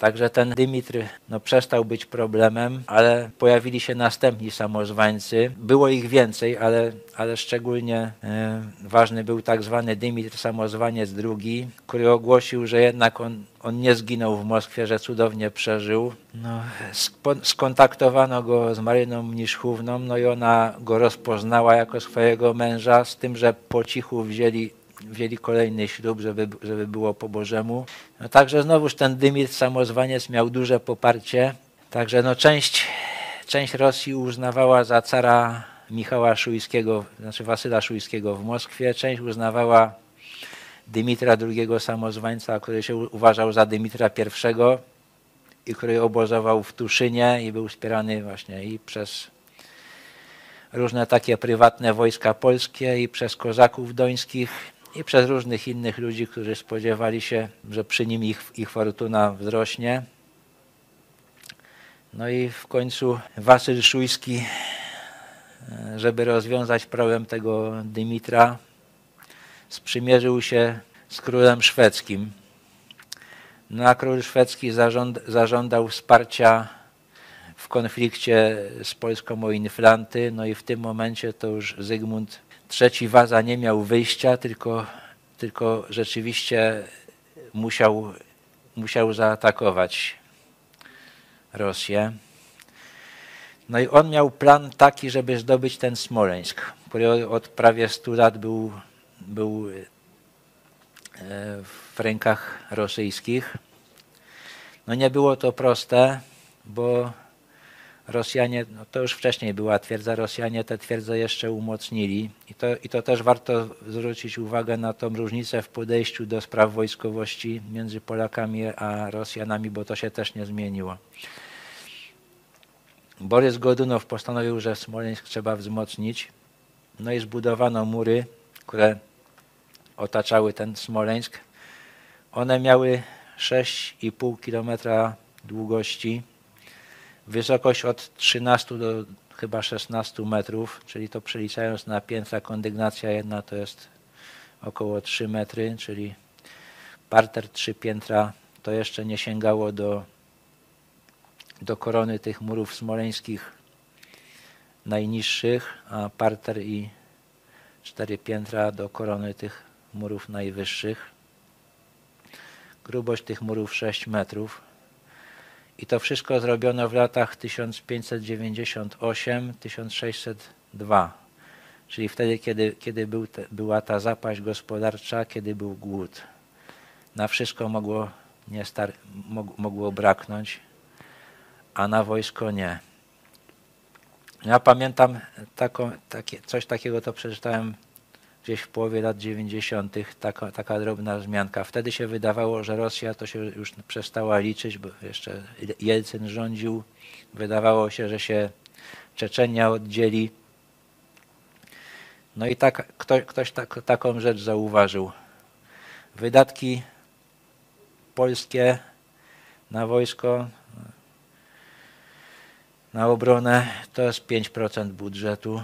Także ten Dymitr no, przestał być problemem, ale pojawili się następni samozwańcy. Było ich więcej, ale, ale szczególnie e, ważny był tak zwany Dymitr Samozwaniec II, który ogłosił, że jednak on, on nie zginął w Moskwie, że cudownie przeżył. No, skontaktowano go z Maryną Mniszchówną, no i ona go rozpoznała jako swojego męża, z tym, że po cichu wzięli wzięli kolejny ślub, żeby, żeby było po Bożemu. No także znowuż ten Dymitr Samozwaniec miał duże poparcie. Także no część, część Rosji uznawała za cara Michała Szujskiego, znaczy Wasyla Szujskiego w Moskwie, część uznawała Dymitra II Samozwańca, który się uważał za Dymitra I i który obozował w Tuszynie i był wspierany właśnie i przez różne takie prywatne wojska polskie i przez kozaków dońskich i przez różnych innych ludzi, którzy spodziewali się, że przy nim ich, ich fortuna wzrośnie. No i w końcu Wasyl Szujski, żeby rozwiązać problem tego Dymitra, sprzymierzył się z królem szwedzkim. No a król szwedzki zażąd, zażądał wsparcia w konflikcie z Polską o Inflanty, no i w tym momencie to już Zygmunt Trzeci Waza nie miał wyjścia, tylko, tylko rzeczywiście musiał, musiał zaatakować Rosję. No i on miał plan taki, żeby zdobyć ten Smoleńsk, który od prawie 100 lat był, był e, w rękach rosyjskich. No nie było to proste, bo Rosjanie, no to już wcześniej była twierdza, Rosjanie tę twierdzę jeszcze umocnili i to, i to też warto zwrócić uwagę na tą różnicę w podejściu do spraw wojskowości między Polakami a Rosjanami, bo to się też nie zmieniło. Borys Godunow postanowił, że Smoleńsk trzeba wzmocnić, no i zbudowano mury, które otaczały ten Smoleńsk. One miały 6,5 kilometra długości, Wysokość od 13 do chyba 16 metrów, czyli to przeliczając na piętra, kondygnacja jedna to jest około 3 metry, czyli parter 3 piętra to jeszcze nie sięgało do, do korony tych murów smoleńskich najniższych, a parter i cztery piętra do korony tych murów najwyższych. Grubość tych murów 6 metrów. I to wszystko zrobiono w latach 1598-1602, czyli wtedy, kiedy, kiedy był te, była ta zapaść gospodarcza, kiedy był głód. Na wszystko mogło, nie star, mogło braknąć, a na wojsko nie. Ja pamiętam taką, takie, coś takiego, to przeczytałem gdzieś w połowie lat 90. Taka, taka drobna wzmianka. Wtedy się wydawało, że Rosja to się już przestała liczyć, bo jeszcze Jelcyn rządził. Wydawało się, że się Czeczenia oddzieli. No i tak, ktoś, ktoś tak, taką rzecz zauważył. Wydatki polskie na wojsko, na obronę to jest 5% budżetu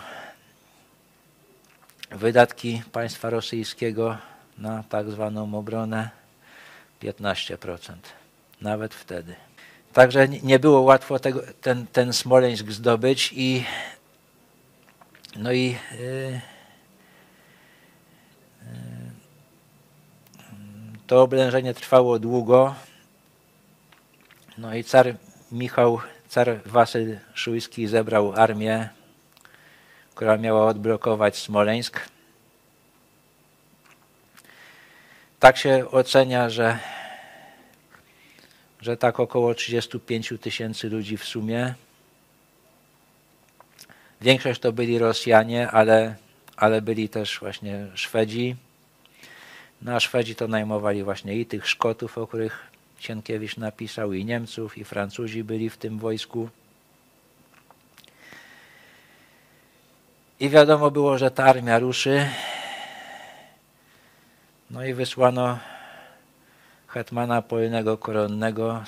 wydatki państwa rosyjskiego na tak zwaną obronę 15%. Nawet wtedy. Także nie było łatwo tego, ten, ten Smoleńsk zdobyć i no i yy, to oblężenie trwało długo. No i car Michał, car Wasyl Szujski zebrał armię która miała odblokować Smoleńsk. Tak się ocenia, że, że tak około 35 tysięcy ludzi w sumie. Większość to byli Rosjanie, ale, ale byli też właśnie Szwedzi. No a Szwedzi to najmowali właśnie i tych Szkotów, o których Sienkiewicz napisał, i Niemców, i Francuzi byli w tym wojsku. I wiadomo było, że ta armia ruszy. No i wysłano hetmana polnego koronnego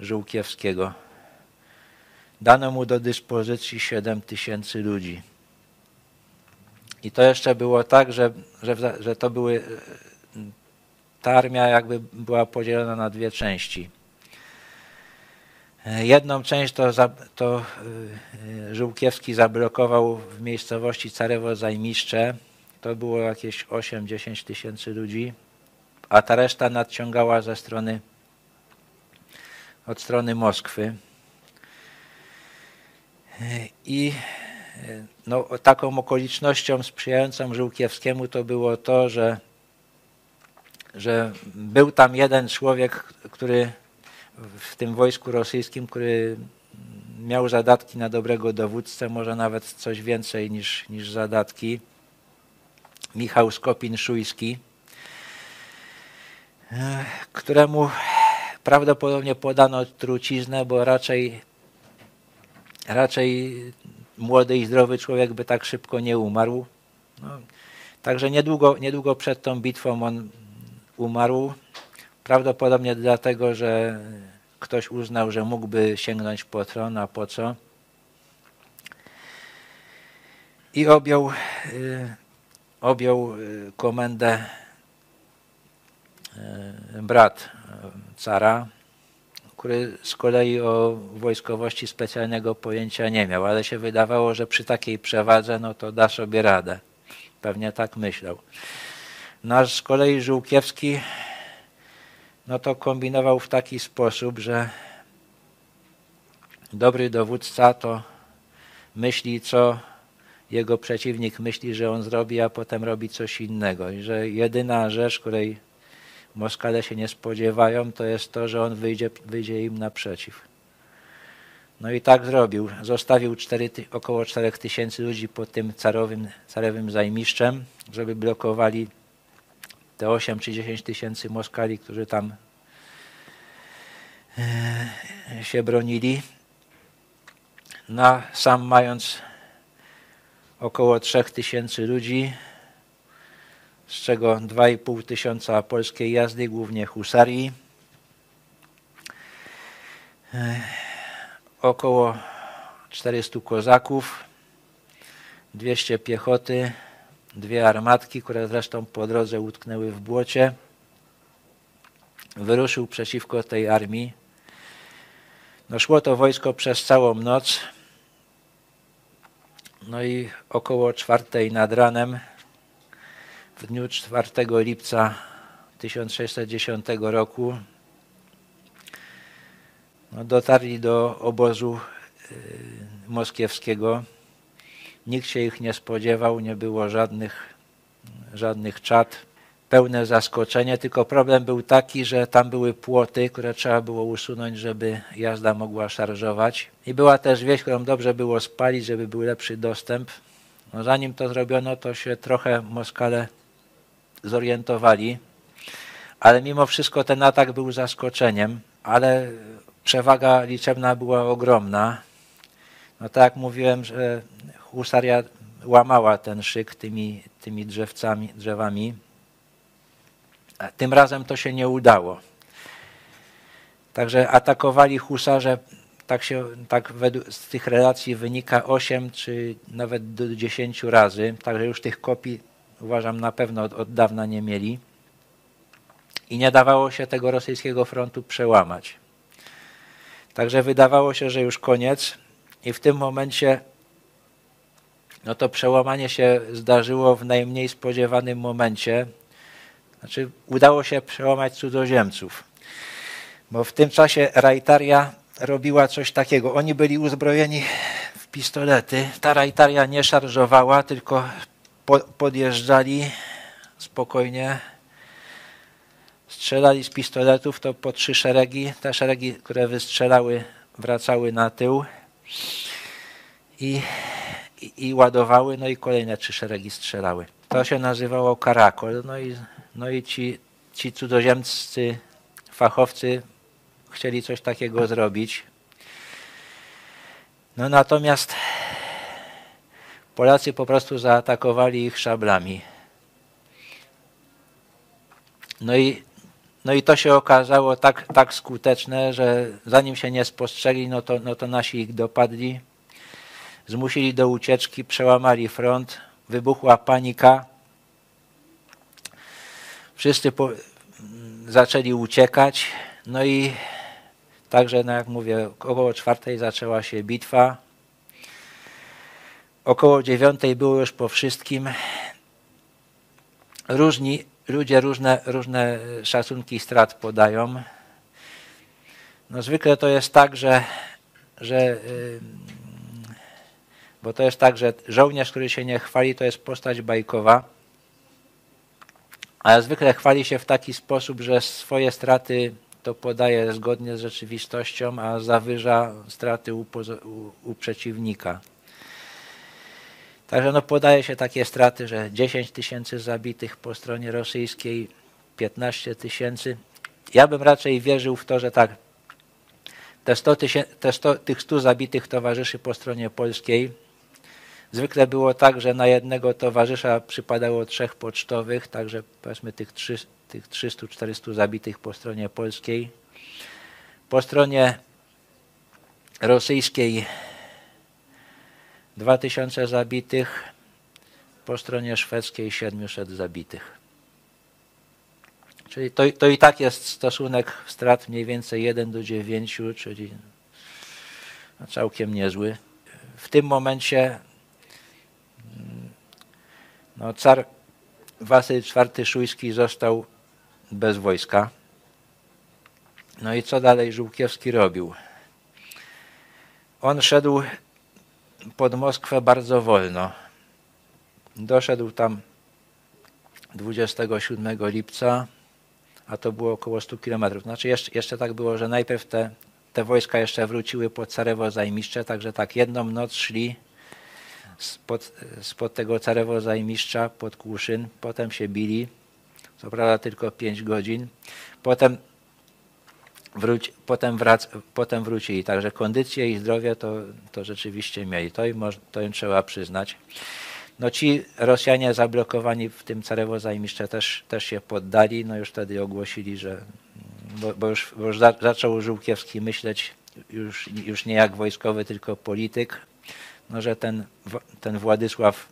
Żółkiewskiego. Dano mu do dyspozycji 7 tysięcy ludzi. I to jeszcze było tak, że, że, że to były, ta armia jakby była podzielona na dwie części. Jedną część to, to Żółkiewski zablokował w miejscowości Carewo Zajmiszcze. To było jakieś 8-10 tysięcy ludzi, a ta reszta nadciągała ze strony od strony Moskwy. I no, taką okolicznością sprzyjającą Żółkiewskiemu to było to, że, że był tam jeden człowiek, który w tym wojsku rosyjskim, który miał zadatki na dobrego dowódcę, może nawet coś więcej niż, niż zadatki. Michał Skopin-Szujski, któremu prawdopodobnie podano truciznę, bo raczej, raczej młody i zdrowy człowiek by tak szybko nie umarł. No, także niedługo, niedługo przed tą bitwą on umarł. Prawdopodobnie dlatego, że ktoś uznał, że mógłby sięgnąć po tron, a po co? I objął, y, objął y, komendę y, brat cara, który z kolei o wojskowości specjalnego pojęcia nie miał, ale się wydawało, że przy takiej przewadze no to da sobie radę. Pewnie tak myślał. Nasz z kolei Żółkiewski no to kombinował w taki sposób, że dobry dowódca to myśli, co jego przeciwnik myśli, że on zrobi, a potem robi coś innego. I że jedyna rzecz, której Moskale się nie spodziewają, to jest to, że on wyjdzie, wyjdzie im naprzeciw. No i tak zrobił. Zostawił 4, około 4 tysięcy ludzi pod tym carowym, carowym zajmiszczem, żeby blokowali te 8 czy 10 tysięcy Moskali, którzy tam e, się bronili. No, sam mając około 3 tysięcy ludzi, z czego 2,5 tysiąca polskiej jazdy, głównie husarii. E, około 400 kozaków, 200 piechoty, dwie armatki, które zresztą po drodze utknęły w błocie. Wyruszył przeciwko tej armii. No szło to wojsko przez całą noc. No i około czwartej nad ranem w dniu 4 lipca 1610 roku no, dotarli do obozu y, moskiewskiego. Nikt się ich nie spodziewał, nie było żadnych, żadnych czat. Pełne zaskoczenie, tylko problem był taki, że tam były płoty, które trzeba było usunąć, żeby jazda mogła szarżować. I była też wieś, którą dobrze było spalić, żeby był lepszy dostęp. No, zanim to zrobiono, to się trochę Moskale zorientowali, ale mimo wszystko ten atak był zaskoczeniem, ale przewaga liczebna była ogromna. No tak jak mówiłem, że husaria łamała ten szyk tymi, tymi drzewcami, drzewami. Tym razem to się nie udało. Także atakowali husarze, tak, się, tak według, z tych relacji wynika 8 czy nawet do 10 razy, także już tych kopii uważam na pewno od, od dawna nie mieli. I nie dawało się tego rosyjskiego frontu przełamać. Także wydawało się, że już koniec i w tym momencie no to przełamanie się zdarzyło w najmniej spodziewanym momencie. Znaczy udało się przełamać cudzoziemców. Bo w tym czasie Rajtaria robiła coś takiego. Oni byli uzbrojeni w pistolety. Ta Rajtaria nie szarżowała, tylko podjeżdżali spokojnie, strzelali z pistoletów, to po trzy szeregi. Te szeregi, które wystrzelały, wracały na tył i, i, ładowały, no i kolejne trzy szeregi strzelały. To się nazywało karakol. No i, no i ci, ci cudzoziemscy fachowcy chcieli coś takiego zrobić. No natomiast Polacy po prostu zaatakowali ich szablami. No i, no i to się okazało tak, tak skuteczne, że zanim się nie spostrzegli, no to, no to nasi ich dopadli, zmusili do ucieczki, przełamali front, wybuchła panika. Wszyscy po, zaczęli uciekać, no i Także, no jak mówię, około czwartej zaczęła się bitwa. Około dziewiątej było już po wszystkim. Różni ludzie różne, różne szacunki strat podają. No zwykle to jest tak, że, że bo to jest tak, że żołnierz, który się nie chwali, to jest postać bajkowa, ale zwykle chwali się w taki sposób, że swoje straty to podaje zgodnie z rzeczywistością, a zawyża straty u, u, u przeciwnika. Także no podaje się takie straty, że 10 tysięcy zabitych po stronie rosyjskiej, 15 tysięcy. Ja bym raczej wierzył w to, że tak, te 100 te 100, tych 100 zabitych towarzyszy po stronie polskiej, zwykle było tak, że na jednego towarzysza przypadało trzech pocztowych, także powiedzmy tych, tych 300-400 zabitych po stronie polskiej. Po stronie rosyjskiej 2000 zabitych, po stronie szwedzkiej 700 zabitych. Czyli to, to i tak jest stosunek strat mniej więcej 1 do 9, czyli no całkiem niezły. W tym momencie no, car Wasyl IV Szujski został bez wojska. No i co dalej Żółkiewski robił? On szedł pod Moskwę bardzo wolno. Doszedł tam 27 lipca, a to było około 100 kilometrów. Znaczy jeszcze, jeszcze tak było, że najpierw te, te wojska jeszcze wróciły pod Carewo Zajmiszcze, także tak jedną noc szli spod, spod tego Carewo Zajmiszcza pod Kłuszyn, potem się bili, co prawda tylko 5 godzin, potem wróci, potem, wrac, potem wrócili. Także kondycję i zdrowie to, to rzeczywiście mieli. To im, to im trzeba przyznać. No ci Rosjanie zablokowani w tym Carewo Zajmiszcze też, też się poddali. No już wtedy ogłosili, że bo, bo już, bo już za, zaczął Żółkiewski myśleć już, już nie jak wojskowy, tylko polityk, no, że ten, ten Władysław,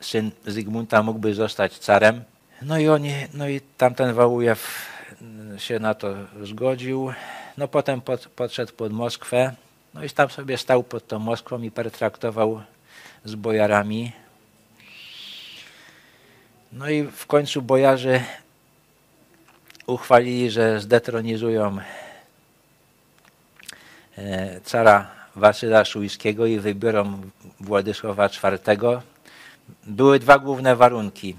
syn Zygmunta, mógłby zostać carem. No i oni, no i tamten Wałujew się na to zgodził. No potem pod, podszedł pod Moskwę, no i tam sobie stał pod tą Moskwą i pertraktował z bojarami. No i w końcu bojarzy uchwalili, że zdetronizują e, cara Wasyla Szujskiego i wybiorą Władysława IV. Były dwa główne warunki.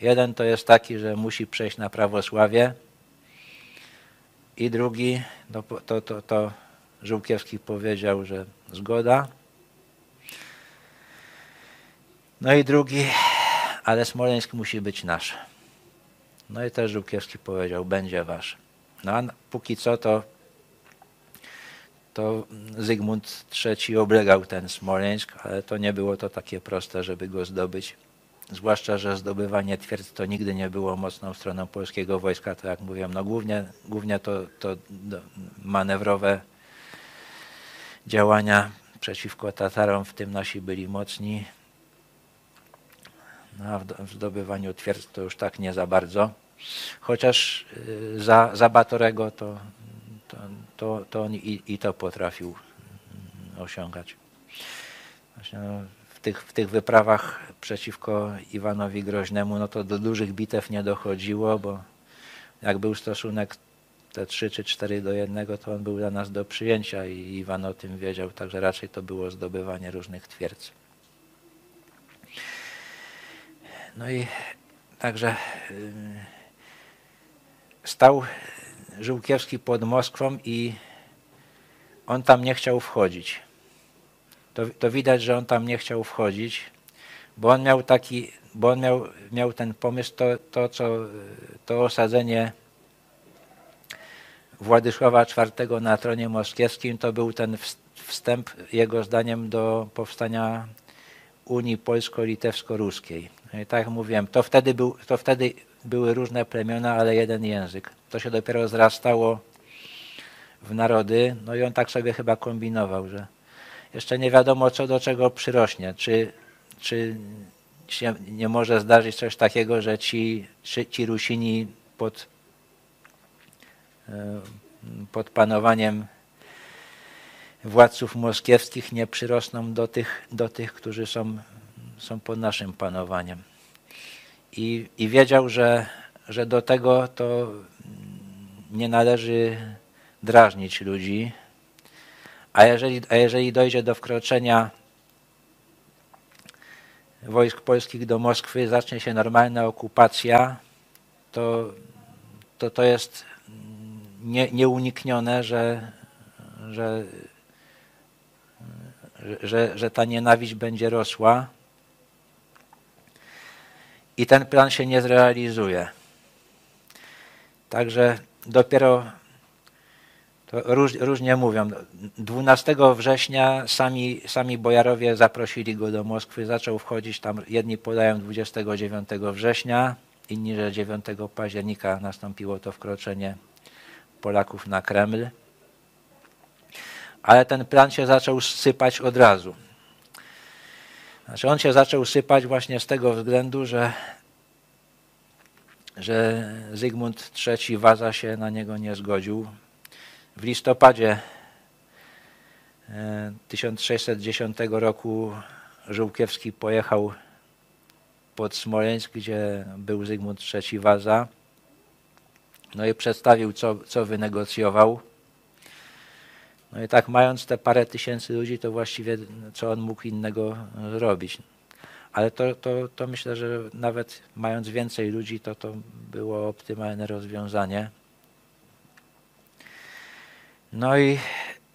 Jeden to jest taki, że musi przejść na prawosławie, i drugi, no, to, to, to Żółkiewski powiedział, że zgoda. No i drugi, ale Smoleńsk musi być nasz. No i też Żółkiewski powiedział, będzie wasz. No a póki co to, to Zygmunt III oblegał ten Smoleńsk, ale to nie było to takie proste, żeby go zdobyć. Zwłaszcza, że zdobywanie twierdz to nigdy nie było mocną stroną polskiego wojska, to jak mówiłem, no głównie, głównie to, to manewrowe działania przeciwko Tatarom, w tym nasi byli mocni. No, a w zdobywaniu twierdz to już tak nie za bardzo. Chociaż y, za, za Batorego to, to, to, to on i, i to potrafił osiągać. Właśnie, no, tych, w tych wyprawach przeciwko Iwanowi Groźnemu, no to do dużych bitew nie dochodziło, bo jak był stosunek te 3 czy 4 do 1, to on był dla nas do przyjęcia i Iwan o tym wiedział, także raczej to było zdobywanie różnych twierdz. No i także y, stał Żółkiewski pod Moskwą i on tam nie chciał wchodzić to, to widać, że on tam nie chciał wchodzić, bo on miał taki, bo on miał, miał ten pomysł, to, to, co, to osadzenie Władysława IV na tronie moskiewskim, to był ten wstęp, jego zdaniem, do powstania Unii Polsko-Litewsko-Ruskiej. No tak jak mówiłem, to wtedy, był, to wtedy były różne plemiona, ale jeden język. To się dopiero zrastało w narody, no i on tak sobie chyba kombinował, że jeszcze nie wiadomo, co do czego przyrośnie. Czy, czy się nie może zdarzyć coś takiego, że ci, ci Rusini pod e, pod panowaniem władców moskiewskich nie przyrosną do tych, do tych którzy są, są pod naszym panowaniem. I, i wiedział, że, że do tego to nie należy drażnić ludzi, a jeżeli, a jeżeli dojdzie do wkroczenia wojsk polskich do Moskwy, zacznie się normalna okupacja, to to, to jest nie, nieuniknione, że, że, że, że ta nienawiść będzie rosła i ten plan się nie zrealizuje. Także dopiero róż, różnie mówią. 12 września sami, sami bojarowie zaprosili go do Moskwy, zaczął wchodzić tam, jedni podają 29 września, inni, że 9 października nastąpiło to wkroczenie Polaków na Kreml. Ale ten plan się zaczął sypać od razu. Znaczy on się zaczął sypać właśnie z tego względu, że, że Zygmunt III Waza się na niego nie zgodził. W listopadzie 1610 e, roku Żółkiewski pojechał pod Smoleńsk, gdzie był Zygmunt III Waza. No i przedstawił, co, co wynegocjował. No i tak mając te parę tysięcy ludzi, to właściwie co on mógł innego zrobić. Ale to, to, to myślę, że nawet mając więcej ludzi, to to było optymalne rozwiązanie. No i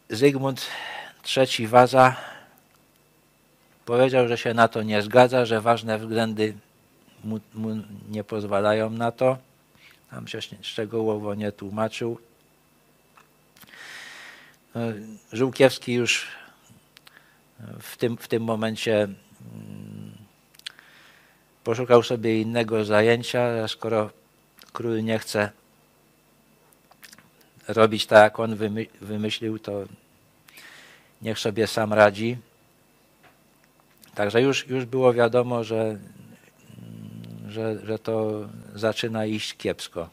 Zygmunt III Waza powiedział, że się na to nie zgadza, że ważne względy mu, mu nie pozwalają na to. Tam się szczegółowo nie tłumaczył. No, Żółkiewski już w tym, w tym momencie mm, poszukał sobie innego zajęcia, skoro król nie chce robić tak, jak on wymyślił, to niech sobie sam radzi. Także już, już było wiadomo, że, że, że to zaczyna iść kiepsko.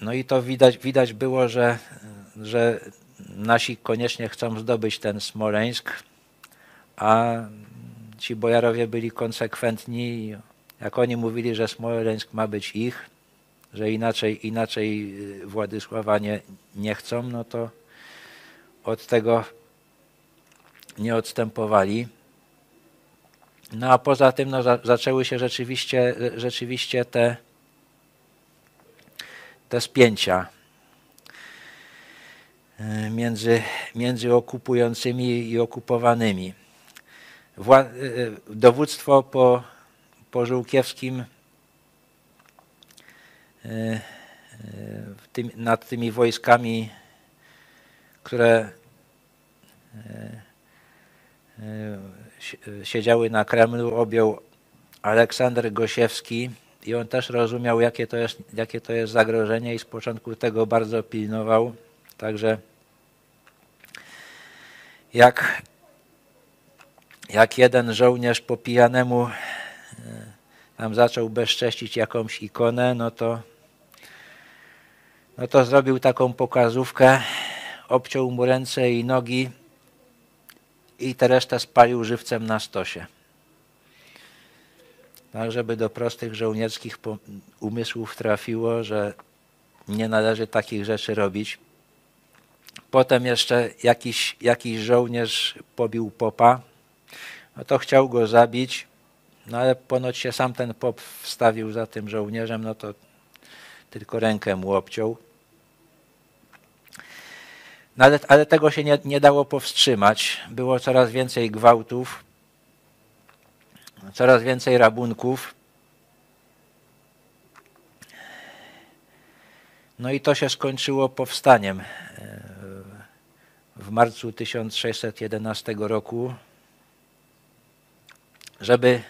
No i to widać, widać było, że, że nasi koniecznie chcą zdobyć ten Smoleńsk, a ci bojarowie byli konsekwentni. Jak oni mówili, że Smoleńsk ma być ich, że inaczej, inaczej Władysława nie, nie chcą, no to od tego nie odstępowali. No a poza tym no, za, zaczęły się rzeczywiście, rzeczywiście te, te spięcia e, między, między okupującymi i okupowanymi. Wła e, dowództwo po, po Żółkiewskim e, tym, nad tymi wojskami które siedziały na Kremlu, objął Aleksander Gosiewski i on też rozumiał, jakie to jest, jakie to jest zagrożenie i z początku tego bardzo pilnował. Także jak, jak jeden żołnierz po pijanemu e, tam zaczął bezcześcić jakąś ikonę, no to, no to zrobił taką pokazówkę, obciął mu ręce i nogi i tę resztę spalił żywcem na stosie. Tak, żeby do prostych żołnierskich umysłów trafiło, że nie należy takich rzeczy robić. Potem jeszcze jakiś, jakiś żołnierz pobił popa, no to chciał go zabić, no ale ponoć się sam ten pop wstawił za tym żołnierzem, no to tylko rękę mu obciął. No ale, ale tego się nie, nie dało powstrzymać. Było coraz więcej gwałtów, coraz więcej rabunków. No i to się skończyło powstaniem e, w marcu 1611 roku. Żeby,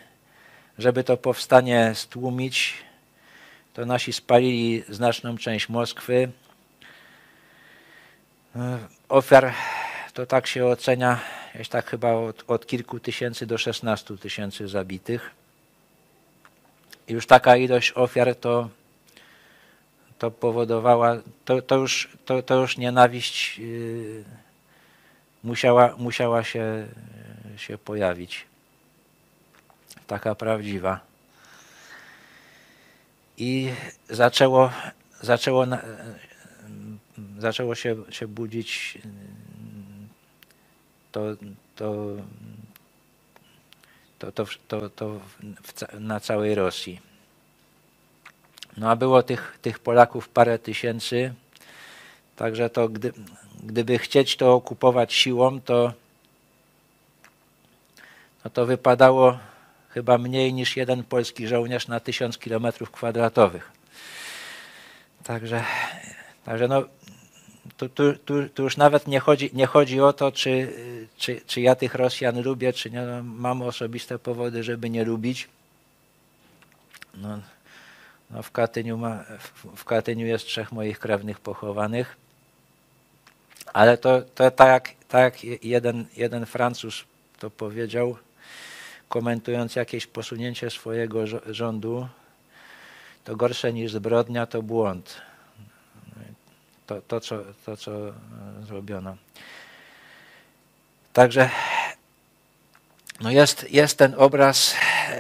żeby to powstanie stłumić, to nasi spalili znaczną część Moskwy, Ofiar to tak się ocenia, jest tak chyba od, od kilku tysięcy do 16 tysięcy zabitych. I już taka ilość ofiar to, to powodowała, to, to, już, to, to już nienawiść yy, musiała, musiała się, się pojawić. Taka prawdziwa. I zaczęło, zaczęło, zaczęło się, się budzić to, to, to, to, to, to na całej Rosji. No a było tych, tych Polaków parę tysięcy, także to gdy, gdyby chcieć to okupować siłą, to, no to wypadało chyba mniej niż jeden polski żołnierz na tysiąc kilometrów kwadratowych. Także, także no, tu, tu, tu, tu, już nawet nie chodzi, nie chodzi o to, czy, czy, czy ja tych Rosjan lubię, czy nie. No, mam osobiste powody, żeby nie lubić. No, no w, Katyniu ma, w, w Katyniu jest trzech moich krewnych pochowanych. Ale to, to tak, tak jeden, jeden Francuz to powiedział, komentując jakieś posunięcie swojego rządu, to gorsze niż zbrodnia to błąd. To, to, co, to co zrobiono. Także no jest, jest ten obraz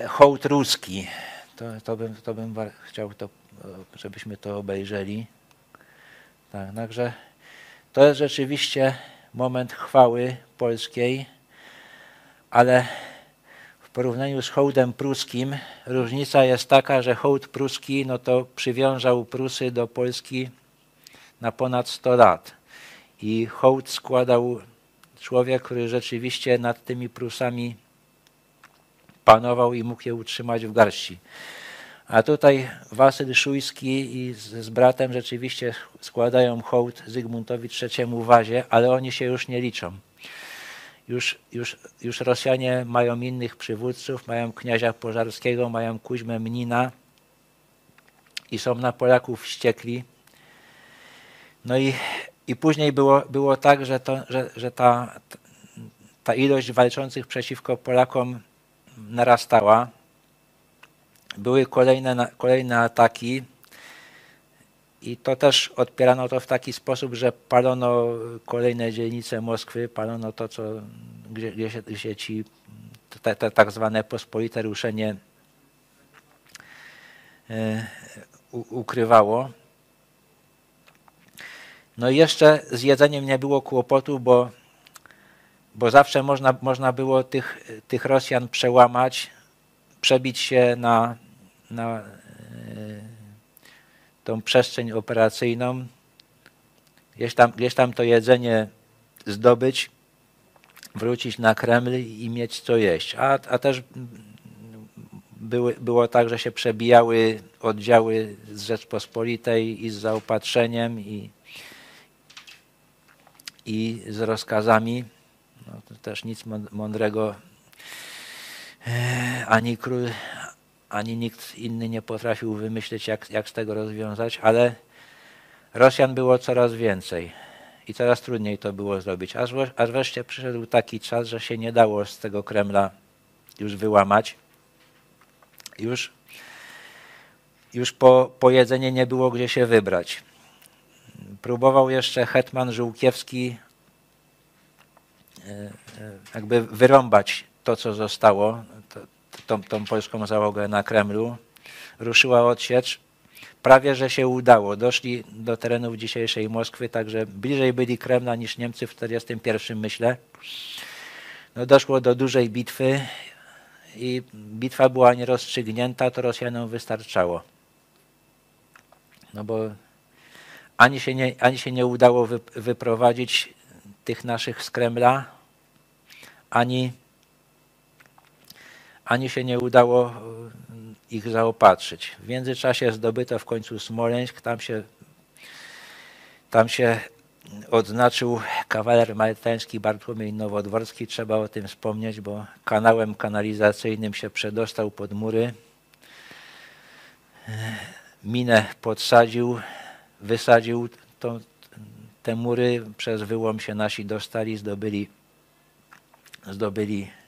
hołd ruski. To, to, bym, to bym chciał, to, żebyśmy to obejrzeli. Tak, także to jest rzeczywiście moment chwały polskiej, ale porównaniu z hołdem pruskim różnica jest taka, że hołd pruski no to przywiązał Prusy do Polski na ponad 100 lat i hołd składał człowiek, który rzeczywiście nad tymi Prusami panował i mógł je utrzymać w garści. A tutaj Wasyl Szujski i z, z, bratem rzeczywiście składają hołd Zygmuntowi III Wazie, ale oni się już nie liczą. Już, już, już Rosjanie mają innych przywódców, mają kniazia Pożarskiego, mają Kuźmę Mnina i są na Polaków wściekli. No i, i później było, było tak, że, to, że, że ta, ta ilość walczących przeciwko Polakom narastała były kolejne, kolejne ataki i to też odpierano to w taki sposób, że palono kolejne dzielnice Moskwy, palono to, co, gdzie, gdzie, się, gdzie ci te, te tak zwane pospolite ruszenie e, ukrywało. No i jeszcze z jedzeniem nie było kłopotu, bo, bo zawsze można, można było tych, tych Rosjan przełamać, przebić się na, na e, tą przestrzeń operacyjną, gdzieś tam, gdzieś tam to jedzenie zdobyć, wrócić na Kreml i mieć co jeść. A, a też były, było tak, że się przebijały oddziały z Rzeczpospolitej i z zaopatrzeniem i, i z rozkazami. No, to też nic mądrego e, ani król, ani nikt inny nie potrafił wymyślić, jak, jak z tego rozwiązać, ale Rosjan było coraz więcej i coraz trudniej to było zrobić. Aż, aż wreszcie przyszedł taki czas, że się nie dało z tego Kremla już wyłamać. Już, już po, po jedzenie nie było gdzie się wybrać. Próbował jeszcze hetman Żółkiewski e, e, jakby wyrąbać to, co zostało tą, tą polską załogę na Kremlu. Ruszyła odsiecz. Prawie, że się udało. Doszli do terenów dzisiejszej Moskwy, także bliżej byli Kremla niż Niemcy w 1941, myślę. No, doszło do dużej bitwy i bitwa była nierozstrzygnięta, to Rosjanom wystarczało. No bo ani się nie, ani się nie udało wyprowadzić tych naszych z Kremla, ani ani się nie udało e, ich zaopatrzyć. W międzyczasie zdobyto w końcu Smoleńsk, tam się, tam się odznaczył kawaler maltański Bartłomiej Nowodworski. Trzeba o tym wspomnieć, bo kanałem kanalizacyjnym się przedostał pod mury. Minę podsadził, wysadził tą, te mury, przez wyłom się nasi dostali, zdobyli, zdobyli E,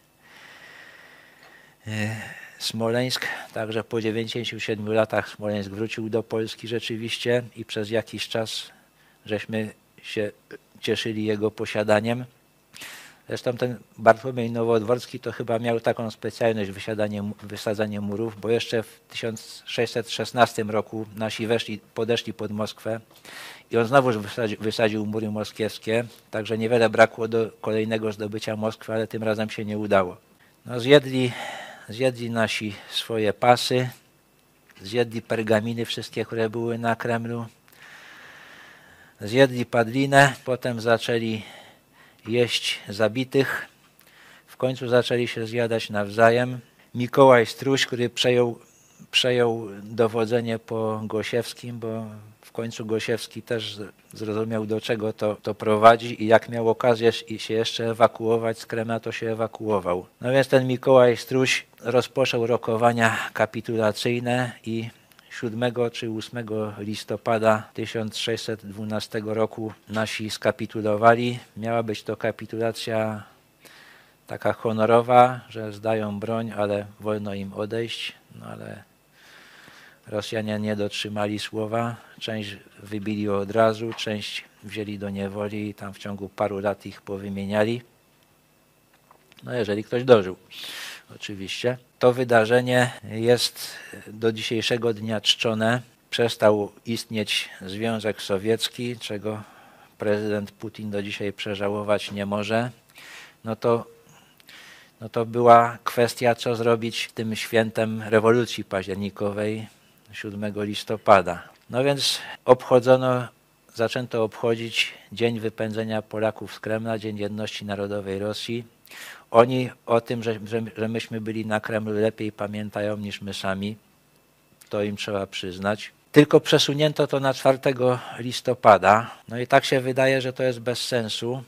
Smoleńsk. także po 97 latach Smoleńsk wrócił do Polski rzeczywiście i przez jakiś czas żeśmy się cieszyli jego posiadaniem. Zresztą ten Bartłomiej Nowodworski to chyba miał taką specjalność wysadzanie murów, bo jeszcze w 1616 roku nasi weszli, podeszli pod Moskwę i on znowu wysadził, wysadził mury moskiewskie, także niewiele brakło do kolejnego zdobycia Moskwy, ale tym razem się nie udało. No, zjedli, zjedli nasi swoje pasy, zjedli pergaminy wszystkie, które były na Kremlu, zjedli padlinę, potem zaczęli jeść zabitych. W końcu zaczęli się zjadać nawzajem. Mikołaj Struś, który przejął, przejął dowodzenie po Gosiewskim, bo w końcu Gosiewski też zrozumiał, do czego to, to prowadzi i jak miał okazję się jeszcze ewakuować z Kremla, to się ewakuował. No więc ten Mikołaj Struś rozpoczął rokowania kapitulacyjne i 7 czy 8 listopada 1612 roku nasi skapitulowali. Miała być to kapitulacja taka honorowa, że zdają broń, ale wolno im odejść. No ale Rosjanie nie dotrzymali słowa. Część wybili od razu, część wzięli do niewoli i tam w ciągu paru lat ich powymieniali. No jeżeli ktoś dożył oczywiście. To wydarzenie jest do dzisiejszego dnia czczone. Przestał istnieć Związek Sowiecki, czego prezydent Putin do dzisiaj przeżałować nie może. No to, no to była kwestia, co zrobić tym świętem rewolucji październikowej 7 listopada. No więc obchodzono, zaczęto obchodzić Dzień Wypędzenia Polaków z Kremla, Dzień Jedności Narodowej Rosji. Oni o tym, że, że, że myśmy byli na Kremlu lepiej pamiętają niż my sami. To im trzeba przyznać. Tylko przesunięto to na 4 listopada. No i tak się wydaje, że to jest bez sensu.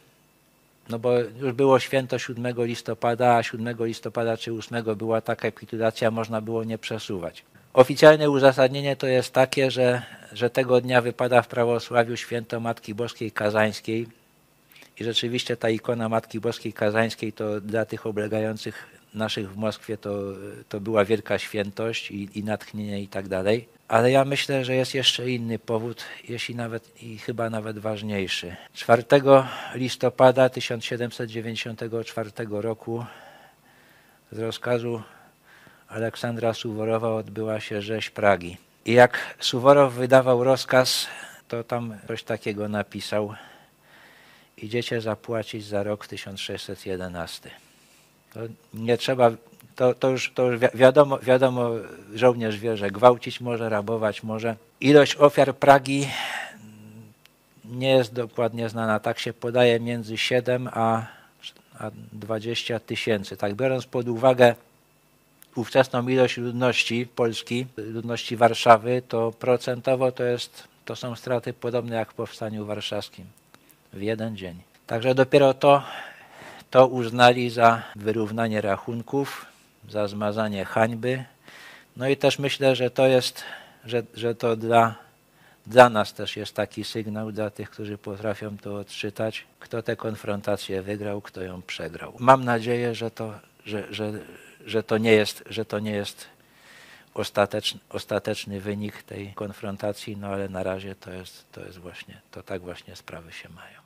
No bo już było święto 7 listopada, a 7 listopada czy 8 była taka kapitulacja, można było nie przesuwać. Oficjalne uzasadnienie to jest takie, że, że tego dnia wypada w prawosławiu święto Matki Boskiej Kazańskiej, i rzeczywiście ta ikona Matki Boskiej Kazańskiej to dla tych oblegających naszych w Moskwie to, to była wielka świętość i, i natchnienie i tak dalej. Ale ja myślę, że jest jeszcze inny powód, jeśli nawet i chyba nawet ważniejszy. 4 listopada 1794 roku z rozkazu Aleksandra Suworowa odbyła się rzeź Pragi. I jak Suworow wydawał rozkaz, to tam coś takiego napisał idziecie zapłacić za rok 1611. To nie trzeba, to, to, już, to już wiadomo, wiadomo, żołnierz wie, że gwałcić może, rabować może. Ilość ofiar Pragi nie jest dokładnie znana. Tak się podaje między 7 a, a 20 tysięcy. Tak biorąc pod uwagę ówczesną ilość ludności Polski, ludności Warszawy, to procentowo to, jest, to są straty podobne jak w Powstaniu Warszawskim w jeden dzień. Także dopiero to, to uznali za wyrównanie rachunków, za zmazanie hańby. No i też myślę, że to jest, że, że to dla, dla nas też jest taki sygnał, dla tych, którzy potrafią to odczytać, kto tę konfrontację wygrał, kto ją przegrał. Mam nadzieję, że to, że, że, że to nie jest, że to nie jest ostateczny, ostateczny wynik tej konfrontacji, no ale na razie to jest, to jest właśnie, to tak właśnie sprawy się mają.